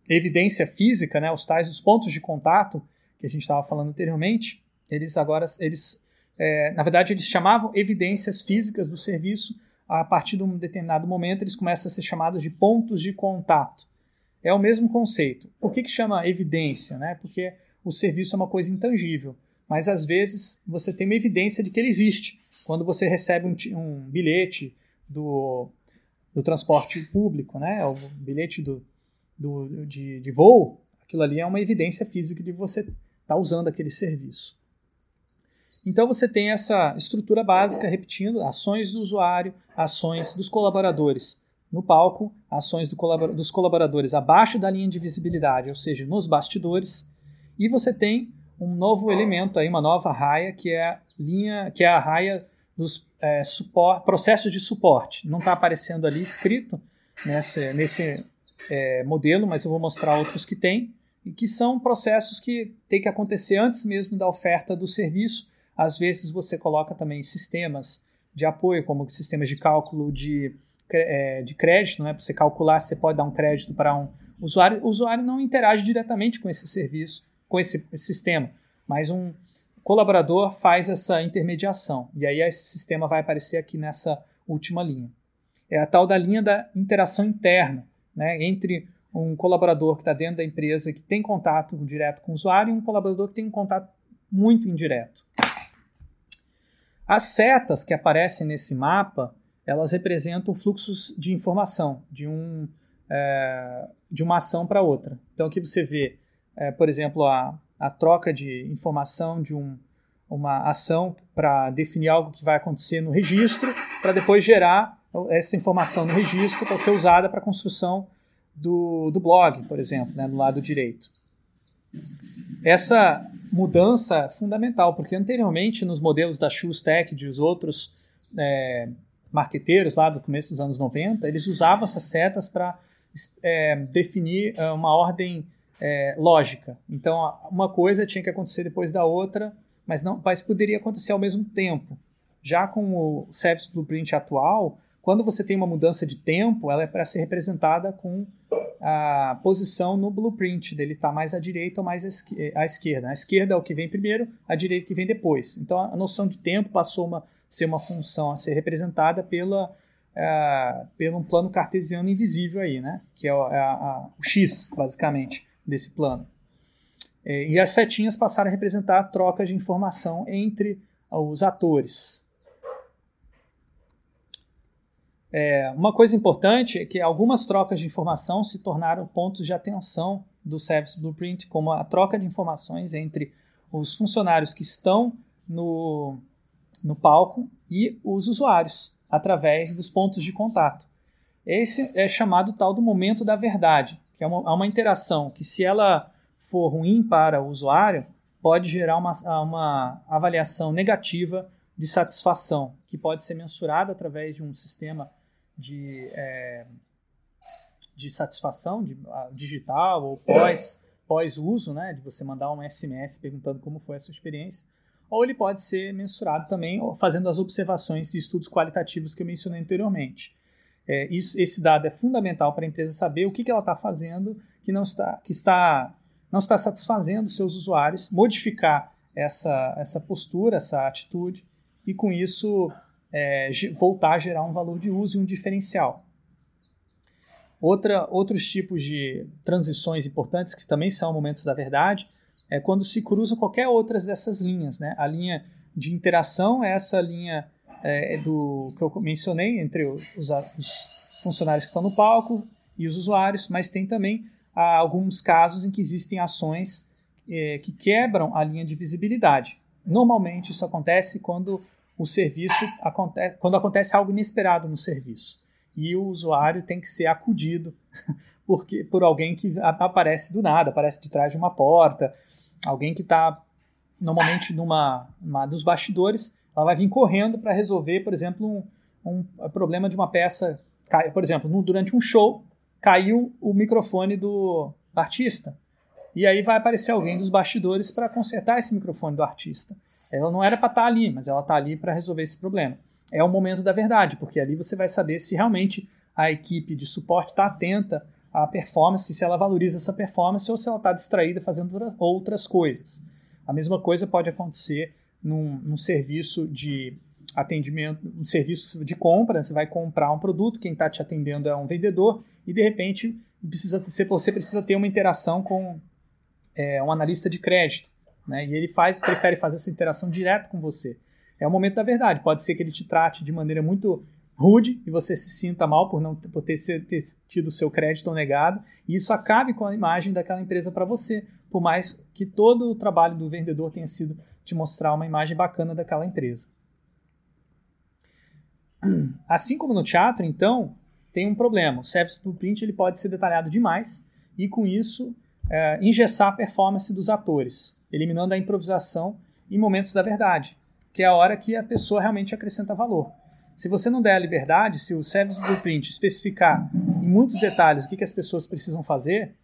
evidência física, né, os tais os pontos de contato que a gente estava falando anteriormente. Eles agora eles é, na verdade eles chamavam evidências físicas do serviço. A partir de um determinado momento eles começam a ser chamados de pontos de contato. É o mesmo conceito. Por que, que chama evidência? Né? Porque o serviço é uma coisa intangível mas às vezes você tem uma evidência de que ele existe. Quando você recebe um, um bilhete do, do transporte público, né, o bilhete do, do, de, de voo, aquilo ali é uma evidência física de você estar tá usando aquele serviço. Então você tem essa estrutura básica, repetindo, ações do usuário, ações dos colaboradores no palco, ações do dos colaboradores abaixo da linha de visibilidade, ou seja, nos bastidores, e você tem um novo elemento aí, uma nova raia que é a linha, que é a raia dos é, processos de suporte. Não está aparecendo ali escrito nesse, nesse é, modelo, mas eu vou mostrar outros que tem e que são processos que tem que acontecer antes mesmo da oferta do serviço. Às vezes você coloca também sistemas de apoio, como sistemas de cálculo de, é, de crédito, né? para você calcular, você pode dar um crédito para um usuário. O usuário não interage diretamente com esse serviço com esse, esse sistema, mas um colaborador faz essa intermediação. E aí esse sistema vai aparecer aqui nessa última linha. É a tal da linha da interação interna, né, entre um colaborador que está dentro da empresa que tem contato direto com o usuário e um colaborador que tem um contato muito indireto. As setas que aparecem nesse mapa, elas representam fluxos de informação de, um, é, de uma ação para outra. Então aqui você vê é, por exemplo, a, a troca de informação de um, uma ação para definir algo que vai acontecer no registro, para depois gerar essa informação no registro para ser usada para a construção do, do blog, por exemplo, né, no lado direito. Essa mudança é fundamental, porque anteriormente nos modelos da Schultech e dos outros é, marqueteiros lá do começo dos anos 90, eles usavam essas setas para é, definir é, uma ordem é, lógica. Então, uma coisa tinha que acontecer depois da outra, mas não, mas poderia acontecer ao mesmo tempo. Já com o Service Blueprint atual, quando você tem uma mudança de tempo, ela é para ser representada com a posição no blueprint dele está mais à direita ou mais à esquerda. A esquerda é o que vem primeiro, a direita que vem depois. Então a noção de tempo passou a ser uma função a ser representada pela uh, pelo um plano cartesiano invisível aí, né? Que é, a, a, o x basicamente desse plano. É, e as setinhas passaram a representar trocas de informação entre os atores. É, uma coisa importante é que algumas trocas de informação se tornaram pontos de atenção do Service Blueprint, como a troca de informações entre os funcionários que estão no, no palco e os usuários, através dos pontos de contato. Esse é chamado tal do momento da verdade, que é uma, uma interação que, se ela for ruim para o usuário, pode gerar uma, uma avaliação negativa de satisfação, que pode ser mensurada através de um sistema de, é, de satisfação de, digital ou pós, pós-uso, né, de você mandar um SMS perguntando como foi a sua experiência, ou ele pode ser mensurado também fazendo as observações e estudos qualitativos que eu mencionei anteriormente. É, isso, esse dado é fundamental para a empresa saber o que, que ela está fazendo que não está, que está, não está satisfazendo seus usuários, modificar essa, essa postura, essa atitude, e com isso é, voltar a gerar um valor de uso e um diferencial. Outra, outros tipos de transições importantes, que também são momentos da verdade, é quando se cruza qualquer outra dessas linhas. Né? A linha de interação é essa linha é, do que eu mencionei entre os, os, funcionários que estão no palco e os usuários, mas tem também ah, alguns casos em que existem ações é, que quebram a linha de visibilidade. Normalmente isso acontece quando o serviço acontece quando acontece algo inesperado no serviço e o usuário tem que ser acudido porque por alguém que aparece do nada, aparece de trás de uma porta, alguém que está normalmente numa, dos bastidores, ela vai vir correndo para resolver, por exemplo, um, um, problema de uma peça, por exemplo, no, durante um show caiu o microfone do artista e aí vai aparecer alguém dos bastidores para consertar esse microfone do artista. Ela não era para estar tá ali, mas ela está ali para resolver esse problema. É o momento da verdade, porque ali você vai saber se realmente a equipe de suporte está atenta à performance, se ela valoriza essa performance ou se ela está distraída fazendo outras coisas. A mesma coisa pode acontecer num, num serviço de atendimento, um serviço de compra, você vai comprar um produto, quem está te atendendo é um vendedor e de repente precisa você precisa ter uma interação com é, um analista de crédito. Né? E ele faz, prefere fazer essa interação direto com você. É o momento da verdade. Pode ser que ele te trate de maneira muito rude e você se sinta mal por não por ter, ter tido seu crédito negado e isso acabe com a imagem daquela empresa para você, por mais que todo o trabalho do vendedor tenha sido te mostrar uma imagem bacana daquela empresa. Assim como no teatro, então, tem um problema. O service blueprint ele pode ser detalhado demais e com isso é, engessar a performance dos atores eliminando a improvisação em momentos da verdade, que é a hora que a pessoa realmente acrescenta valor. Se você não der a liberdade, se o Service Blueprint especificar em muitos detalhes o que, que as pessoas precisam fazer,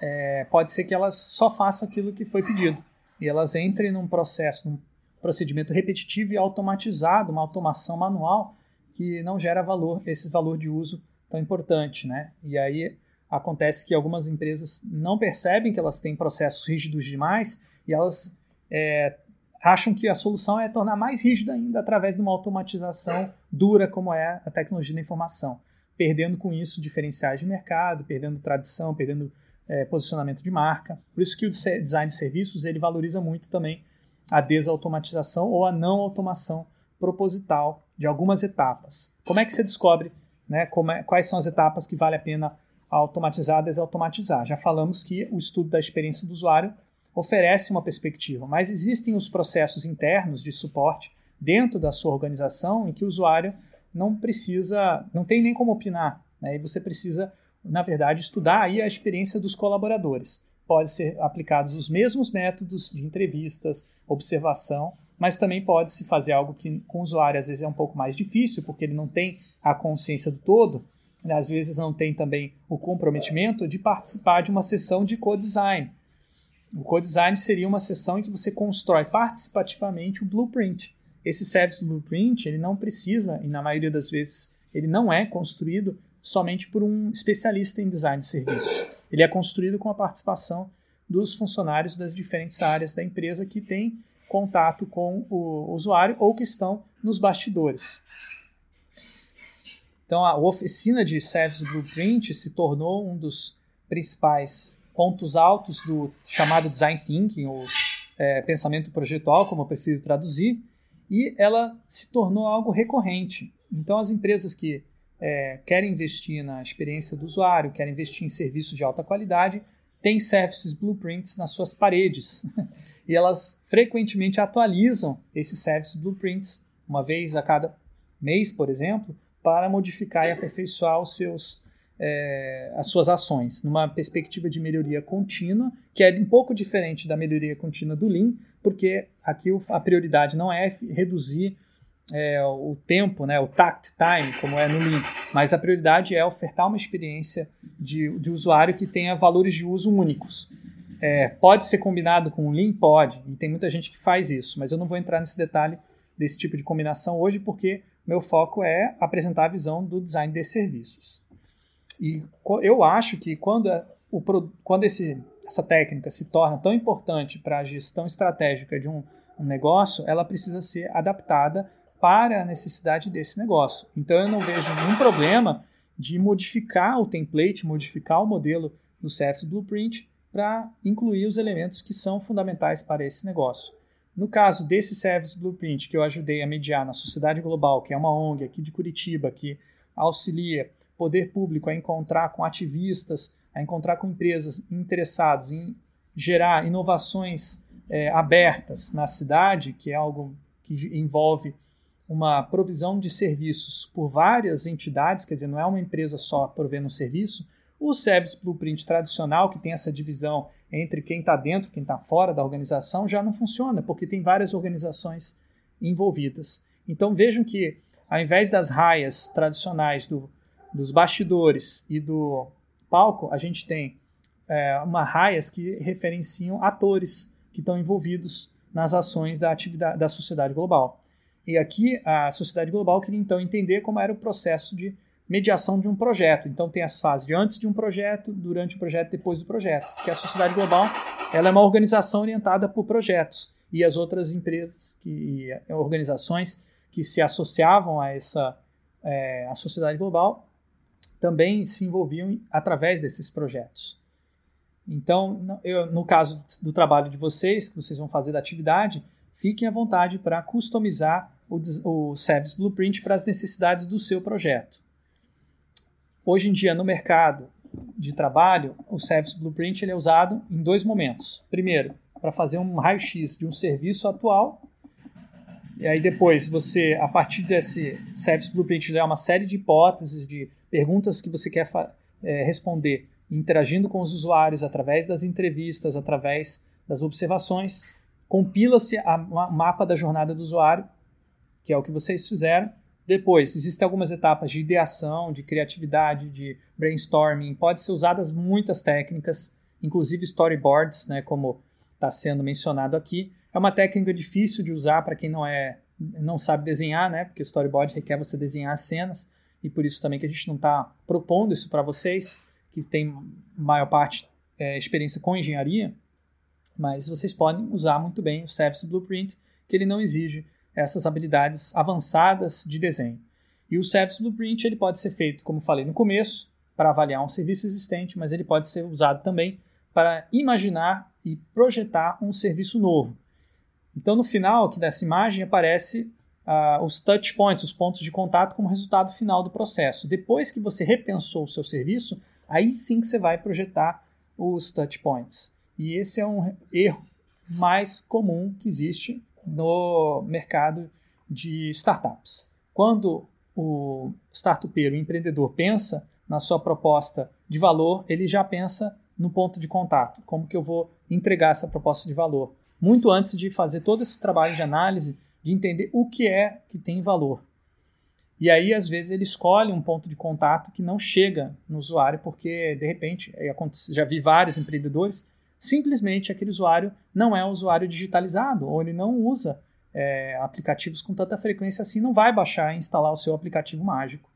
é, pode ser que elas só façam aquilo que foi pedido. E elas entrem num processo, num procedimento repetitivo e automatizado, uma automação manual que não gera valor, esse valor de uso tão importante. Né? E aí Acontece que algumas empresas não percebem que elas têm processos rígidos demais e elas é, acham que a solução é tornar mais rígida ainda através de uma automatização dura como é a tecnologia da informação, perdendo com isso diferenciais de mercado, perdendo tradição, perdendo é, posicionamento de marca. Por isso que o design de serviços ele valoriza muito também a desautomatização ou a não automação proposital de algumas etapas. Como é que você descobre né, é, quais são as etapas que vale a pena automatizar, desautomatizar. Já falamos que o estudo da experiência do usuário oferece uma perspectiva, mas existem os processos internos de suporte dentro da sua organização em que o usuário não precisa, não tem nem como opinar, né? e você precisa, na verdade, estudar aí a experiência dos colaboradores. Pode ser aplicados os mesmos métodos de entrevistas, observação, mas também pode se fazer algo que com o usuário às vezes é um pouco mais difícil, porque ele não tem a consciência do todo, às vezes não tem também o comprometimento de participar de uma sessão de co-design. O co-design seria uma sessão em que você constrói participativamente o blueprint. Esse service blueprint, ele não precisa, e na maioria das vezes ele não é construído somente por um especialista em design de serviços. Ele é construído com a participação dos funcionários das diferentes áreas da empresa que têm contato com o usuário ou que estão nos bastidores. Então, a oficina de Service Blueprint se tornou um dos principais pontos altos do chamado Design Thinking, ou é, pensamento projetual, como eu prefiro traduzir, e ela se tornou algo recorrente. Então, as empresas que é, querem investir na experiência do usuário, querem investir em serviços de alta qualidade, têm services blueprints nas suas paredes. e elas frequentemente atualizam esses service blueprints, uma vez a cada mês, por exemplo, para modificar e aperfeiçoar os seus, é, as suas ações, numa perspectiva de melhoria contínua, que é um pouco diferente da melhoria contínua do Lean, porque aqui a prioridade não é reduzir é, o tempo, né, o tact time, como é no Lean, mas a prioridade é ofertar uma experiência de, de usuário que tenha valores de uso únicos. É, pode ser combinado com o Lean? Pode, e tem muita gente que faz isso, mas eu não vou entrar nesse detalhe desse tipo de combinação hoje, porque meu foco é apresentar a visão do design de serviços. E eu acho que quando, o, quando esse, essa técnica se torna tão importante para a gestão estratégica de um, um negócio, ela precisa ser adaptada para a necessidade desse negócio. Então eu não vejo nenhum problema de modificar o template, modificar o modelo do Service Blueprint para incluir os elementos que são fundamentais para esse negócio. No caso desse Service Blueprint que eu ajudei a mediar na Sociedade Global, que é uma ONG aqui de Curitiba, que auxilia poder público a encontrar com ativistas, a encontrar com empresas interessadas em gerar inovações é, abertas na cidade, que é algo que envolve uma provisão de serviços por várias entidades, quer dizer, não é uma empresa só provendo um serviço. O Service Blueprint tradicional, que tem essa divisão entre quem está dentro e quem está fora da organização já não funciona, porque tem várias organizações envolvidas. Então vejam que, ao invés das raias tradicionais do, dos bastidores e do palco, a gente tem é, uma raias que referenciam atores que estão envolvidos nas ações da atividade da sociedade global. E aqui a sociedade global queria então entender como era o processo de mediação de um projeto. Então tem as fases de antes de um projeto, durante o projeto, depois do projeto. Que a sociedade global ela é uma organização orientada por projetos e as outras empresas que organizações que se associavam a essa é, a sociedade global também se envolviam através desses projetos. Então, eu, no caso do trabalho de vocês, que vocês vão fazer da atividade, fiquem à vontade para customizar o, o Service Blueprint para as necessidades do seu projeto. Hoje em dia, no mercado de trabalho, o Service Blueprint ele é usado em dois momentos. Primeiro, para fazer um raio-x de um serviço atual. E aí depois você, a partir desse Service Blueprint, dá uma série de hipóteses, de perguntas que você quer é, responder, interagindo com os usuários através das entrevistas, através das observações. Compila-se o mapa da jornada do usuário, que é o que vocês fizeram, depois, existem algumas etapas de ideação, de criatividade, de brainstorming. Pode ser usadas muitas técnicas, inclusive storyboards, né, como está sendo mencionado aqui. É uma técnica difícil de usar para quem não é não sabe desenhar, né, porque o storyboard requer você desenhar as cenas e por isso também que a gente não está propondo isso para vocês que têm maior parte é, experiência com engenharia, mas vocês podem usar muito bem o Service Blueprint, que ele não exige essas habilidades avançadas de desenho. E o Service Blueprint ele pode ser feito, como falei no começo, para avaliar um serviço existente, mas ele pode ser usado também para imaginar e projetar um serviço novo. Então, no final aqui dessa imagem aparece uh, os touch points, os pontos de contato, como resultado final do processo. Depois que você repensou o seu serviço, aí sim que você vai projetar os touch points. E esse é um erro mais comum que existe no mercado de startups. Quando o startupeiro, o empreendedor, pensa na sua proposta de valor, ele já pensa no ponto de contato, como que eu vou entregar essa proposta de valor, muito antes de fazer todo esse trabalho de análise, de entender o que é que tem valor. E aí, às vezes, ele escolhe um ponto de contato que não chega no usuário, porque, de repente, já vi vários empreendedores, simplesmente aquele usuário não é um usuário digitalizado, ou ele não usa é, aplicativos com tanta frequência assim, não vai baixar e instalar o seu aplicativo mágico.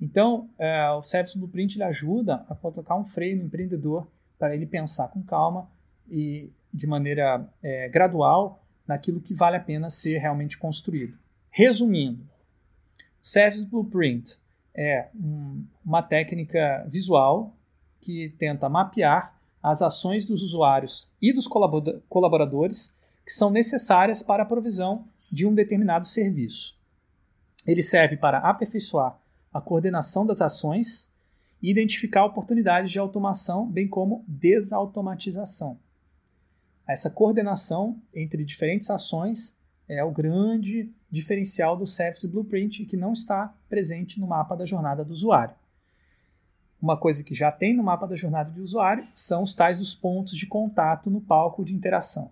Então, é, o Service Blueprint ele ajuda a colocar um freio no empreendedor para ele pensar com calma e de maneira é, gradual naquilo que vale a pena ser realmente construído. Resumindo, Service Blueprint é um, uma técnica visual que tenta mapear as ações dos usuários e dos colaboradores que são necessárias para a provisão de um determinado serviço. Ele serve para aperfeiçoar a coordenação das ações e identificar oportunidades de automação, bem como desautomatização. Essa coordenação entre diferentes ações é o grande diferencial do Service Blueprint que não está presente no mapa da jornada do usuário. Uma coisa que já tem no mapa da jornada do usuário são os tais dos pontos de contato no palco de interação,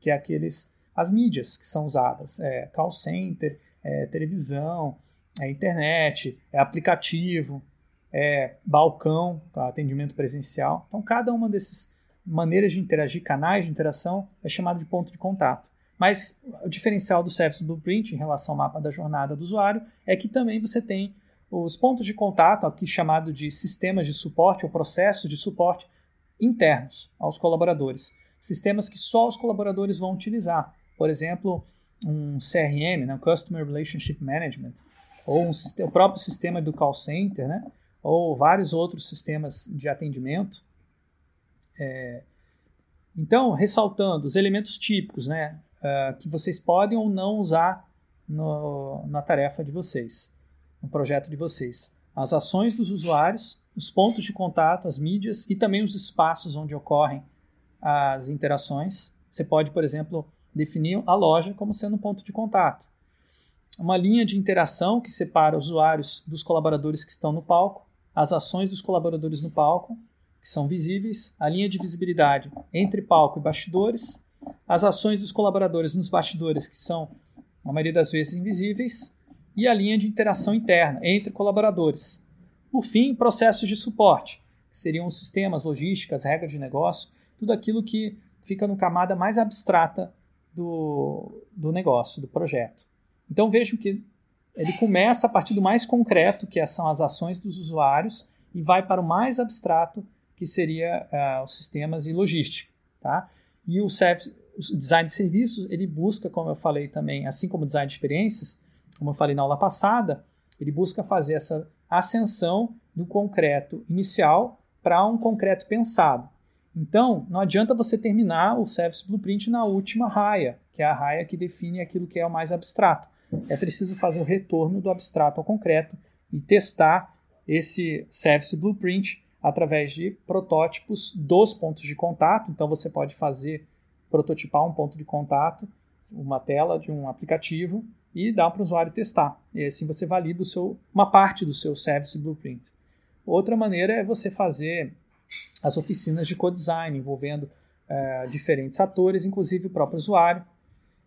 que é aqueles as mídias que são usadas, é call center, é televisão, é internet, é aplicativo, é balcão, tá? atendimento presencial. Então cada uma dessas maneiras de interagir, canais de interação, é chamado de ponto de contato. Mas o diferencial do Service Blueprint em relação ao mapa da jornada do usuário é que também você tem os pontos de contato, aqui chamado de sistemas de suporte ou processos de suporte internos aos colaboradores. Sistemas que só os colaboradores vão utilizar. Por exemplo, um CRM, né, Customer Relationship Management, ou um, o próprio sistema do call center, né, ou vários outros sistemas de atendimento. É, então, ressaltando os elementos típicos, né, uh, que vocês podem ou não usar no, na tarefa de vocês, no projeto de vocês. As ações dos usuários, os pontos de contato, as mídias e também os espaços onde ocorrem as interações. Você pode, por exemplo, definir a loja como sendo um ponto de contato. Uma linha de interação que separa usuários dos colaboradores que estão no palco, as ações dos colaboradores no palco, que são visíveis, a linha de visibilidade entre palco e bastidores, as ações dos colaboradores nos bastidores, que são, na maioria das vezes, invisíveis, e a linha de interação interna entre colaboradores. Por fim, processos de suporte, que seriam os sistemas, logísticas, regras de negócio, tudo aquilo que fica no camada mais abstrata do, do negócio, do projeto. Então vejam que ele começa a partir do mais concreto, que são as ações dos usuários, e vai para o mais abstrato, que seria uh, os sistemas e logística. Tá? E o, service, o design de serviços, ele busca, como eu falei também, assim como o design de experiências, como eu falei na aula passada, ele busca fazer essa ascensão do concreto inicial para um concreto pensado. Então, não adianta você terminar o Service Blueprint na última raia, que é a raia que define aquilo que é o mais abstrato. É preciso fazer o retorno do abstrato ao concreto e testar esse Service Blueprint através de protótipos dos pontos de contato. Então você pode fazer prototipar um ponto de contato, uma tela de um aplicativo e dar para o usuário testar. E assim você valida seu, uma parte do seu Service Blueprint. Outra maneira é você fazer as oficinas de co-design envolvendo é, diferentes atores, inclusive o próprio usuário.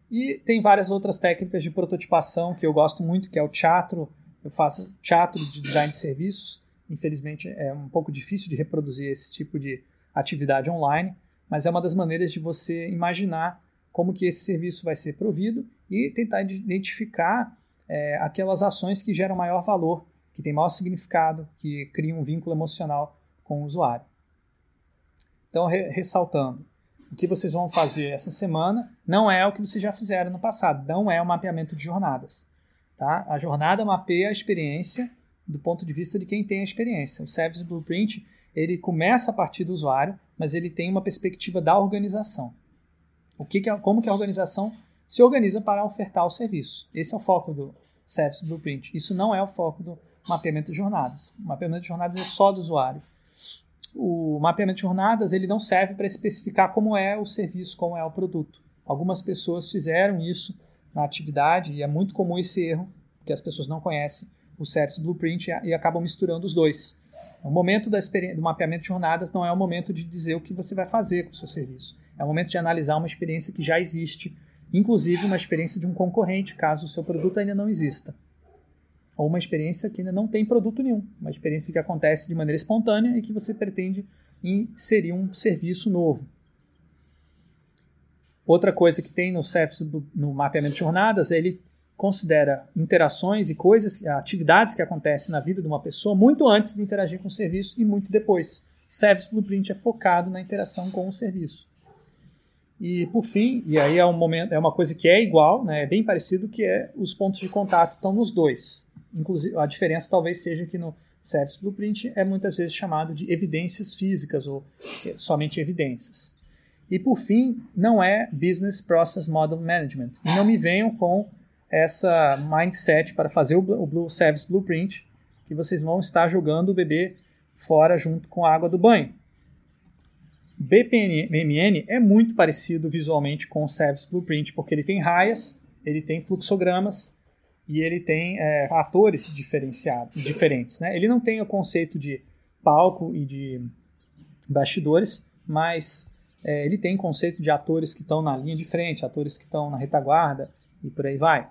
E tem várias outras técnicas de prototipação que eu gosto muito, que é o teatro. Eu faço teatro de design de serviços, Infelizmente é um pouco difícil de reproduzir esse tipo de atividade online, mas é uma das maneiras de você imaginar como que esse serviço vai ser provido e tentar identificar é, aquelas ações que geram maior valor, que têm maior significado, que criam um vínculo emocional com o usuário. Então, re ressaltando, o que vocês vão fazer essa semana não é o que vocês já fizeram no passado, não é o mapeamento de jornadas. Tá? A jornada mapeia a experiência do ponto de vista de quem tem a experiência. O Service Blueprint ele começa a partir do usuário, mas ele tem uma perspectiva da organização. O que, que como que a organização se organiza para ofertar o serviço. Esse é o foco do Service Blueprint. Isso não é o foco do mapeamento de jornadas. O mapeamento de jornadas é só do usuário. O mapeamento de jornadas ele não serve para especificar como é o serviço, como é o produto. Algumas pessoas fizeram isso na atividade e é muito comum esse erro, que as pessoas não conhecem o Service Blueprint e acabam misturando os dois. O momento do mapeamento de jornadas não é o momento de dizer o que você vai fazer com o seu serviço. É o momento de analisar uma experiência que já existe, inclusive uma experiência de um concorrente, caso o seu produto ainda não exista. ou uma experiência que ainda não tem produto nenhum, uma experiência que acontece de maneira espontânea e que você pretende inserir um serviço novo. Outra coisa que tem no Service, no mapeamento de jornadas, é ele considera interações e coisas, atividades que acontecem na vida de uma pessoa muito antes de interagir com o serviço e muito depois. Service Blueprint é focado na interação com o serviço. E por fim, e aí é um momento, é uma coisa que é igual, né, é bem parecido, que é os pontos de contato estão nos dois. Inclusive, a diferença talvez seja que no Service Blueprint é muitas vezes chamado de evidências físicas ou somente evidências. E por fim, não é Business Process Model Management. E não me venham com essa mindset para fazer o Blue Service Blueprint que vocês vão estar jogando o bebê fora junto com a água do banho. BPMN é muito parecido visualmente com o Service Blueprint, porque ele tem raias, ele tem fluxogramas e ele tem é, atores diferenciados, diferentes. Né? Ele não tem o conceito de palco e de bastidores, mas é, ele tem conceito de atores que estão na linha de frente, atores que estão na retaguarda e por aí vai.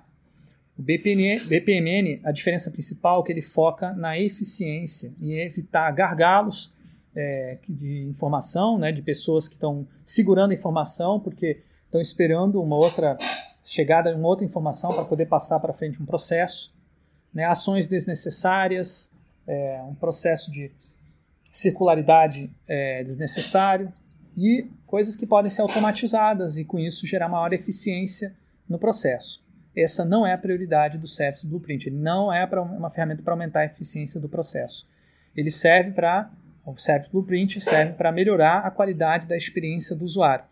O BPMN, BPMN, a diferença principal é que ele foca na eficiência e evitar gargalos é, de informação, né, de pessoas que estão segurando a informação porque estão esperando uma outra chegada uma outra informação para poder passar para frente um processo, né, ações desnecessárias, é, um processo de circularidade é, desnecessário e coisas que podem ser automatizadas e com isso gerar maior eficiência no processo. Essa não é a prioridade do Service Blueprint. Ele não é uma ferramenta para aumentar a eficiência do processo. Ele serve para o Service Blueprint serve para melhorar a qualidade da experiência do usuário.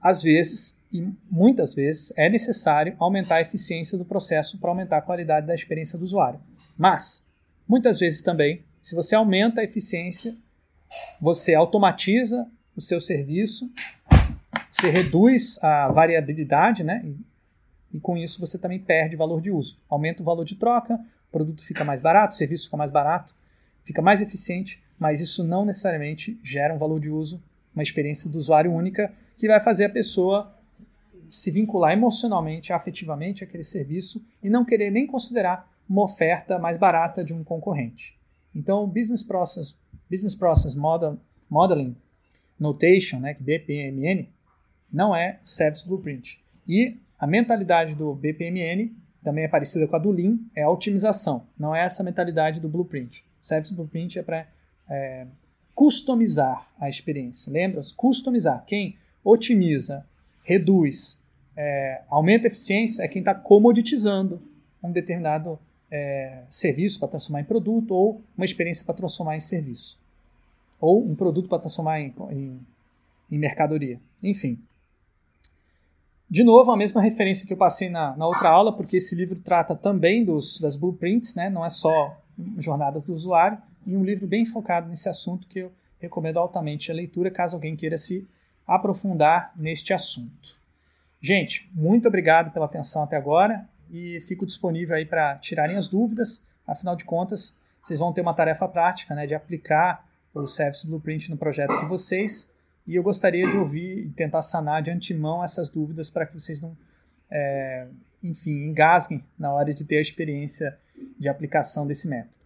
Às vezes, e muitas vezes, é necessário aumentar a eficiência do processo para aumentar a qualidade da experiência do usuário. Mas, muitas vezes também, se você aumenta a eficiência, você automatiza o seu serviço, você reduz a variabilidade, né? E, e com isso você também perde valor de uso. Aumenta o valor de troca, o produto fica mais barato, o serviço fica mais barato, fica mais eficiente, mas isso não necessariamente gera um valor de uso, uma experiência do usuário única que vai fazer a pessoa se vincular emocionalmente, afetivamente àquele serviço e não querer nem considerar uma oferta mais barata de um concorrente. Então, o Business Process, Business Process Model, Modeling Notation, né, que BPMN, não é Service Blueprint. E a mentalidade do BPMN também é parecida com a do Lean, é a otimização. Não é essa mentalidade do Blueprint. Service Blueprint é para é, customizar a experiência. Lembra? Customizar. Quem otimiza, reduz, é, aumenta a eficiência é quem está comoditizando um determinado é, serviço para transformar em produto ou uma experiência para transformar em serviço. Ou um produto para transformar em, em, em mercadoria. Enfim. De novo, a mesma referência que eu passei na, na outra aula, porque esse livro trata também dos, das blueprints, né? não é só jornada do usuário, e um livro bem focado nesse assunto que eu recomendo altamente a leitura, caso alguém queira se aprofundar neste assunto. Gente, muito obrigado pela atenção até agora e fico disponível aí para tirarem as dúvidas. Afinal de contas, vocês vão ter uma tarefa prática né, de aplicar o Service Blueprint no projeto de vocês e eu gostaria de ouvir e tentar sanar de antemão essas dúvidas para que vocês não, é, enfim, engasguem na hora de ter a experiência de aplicação desse método.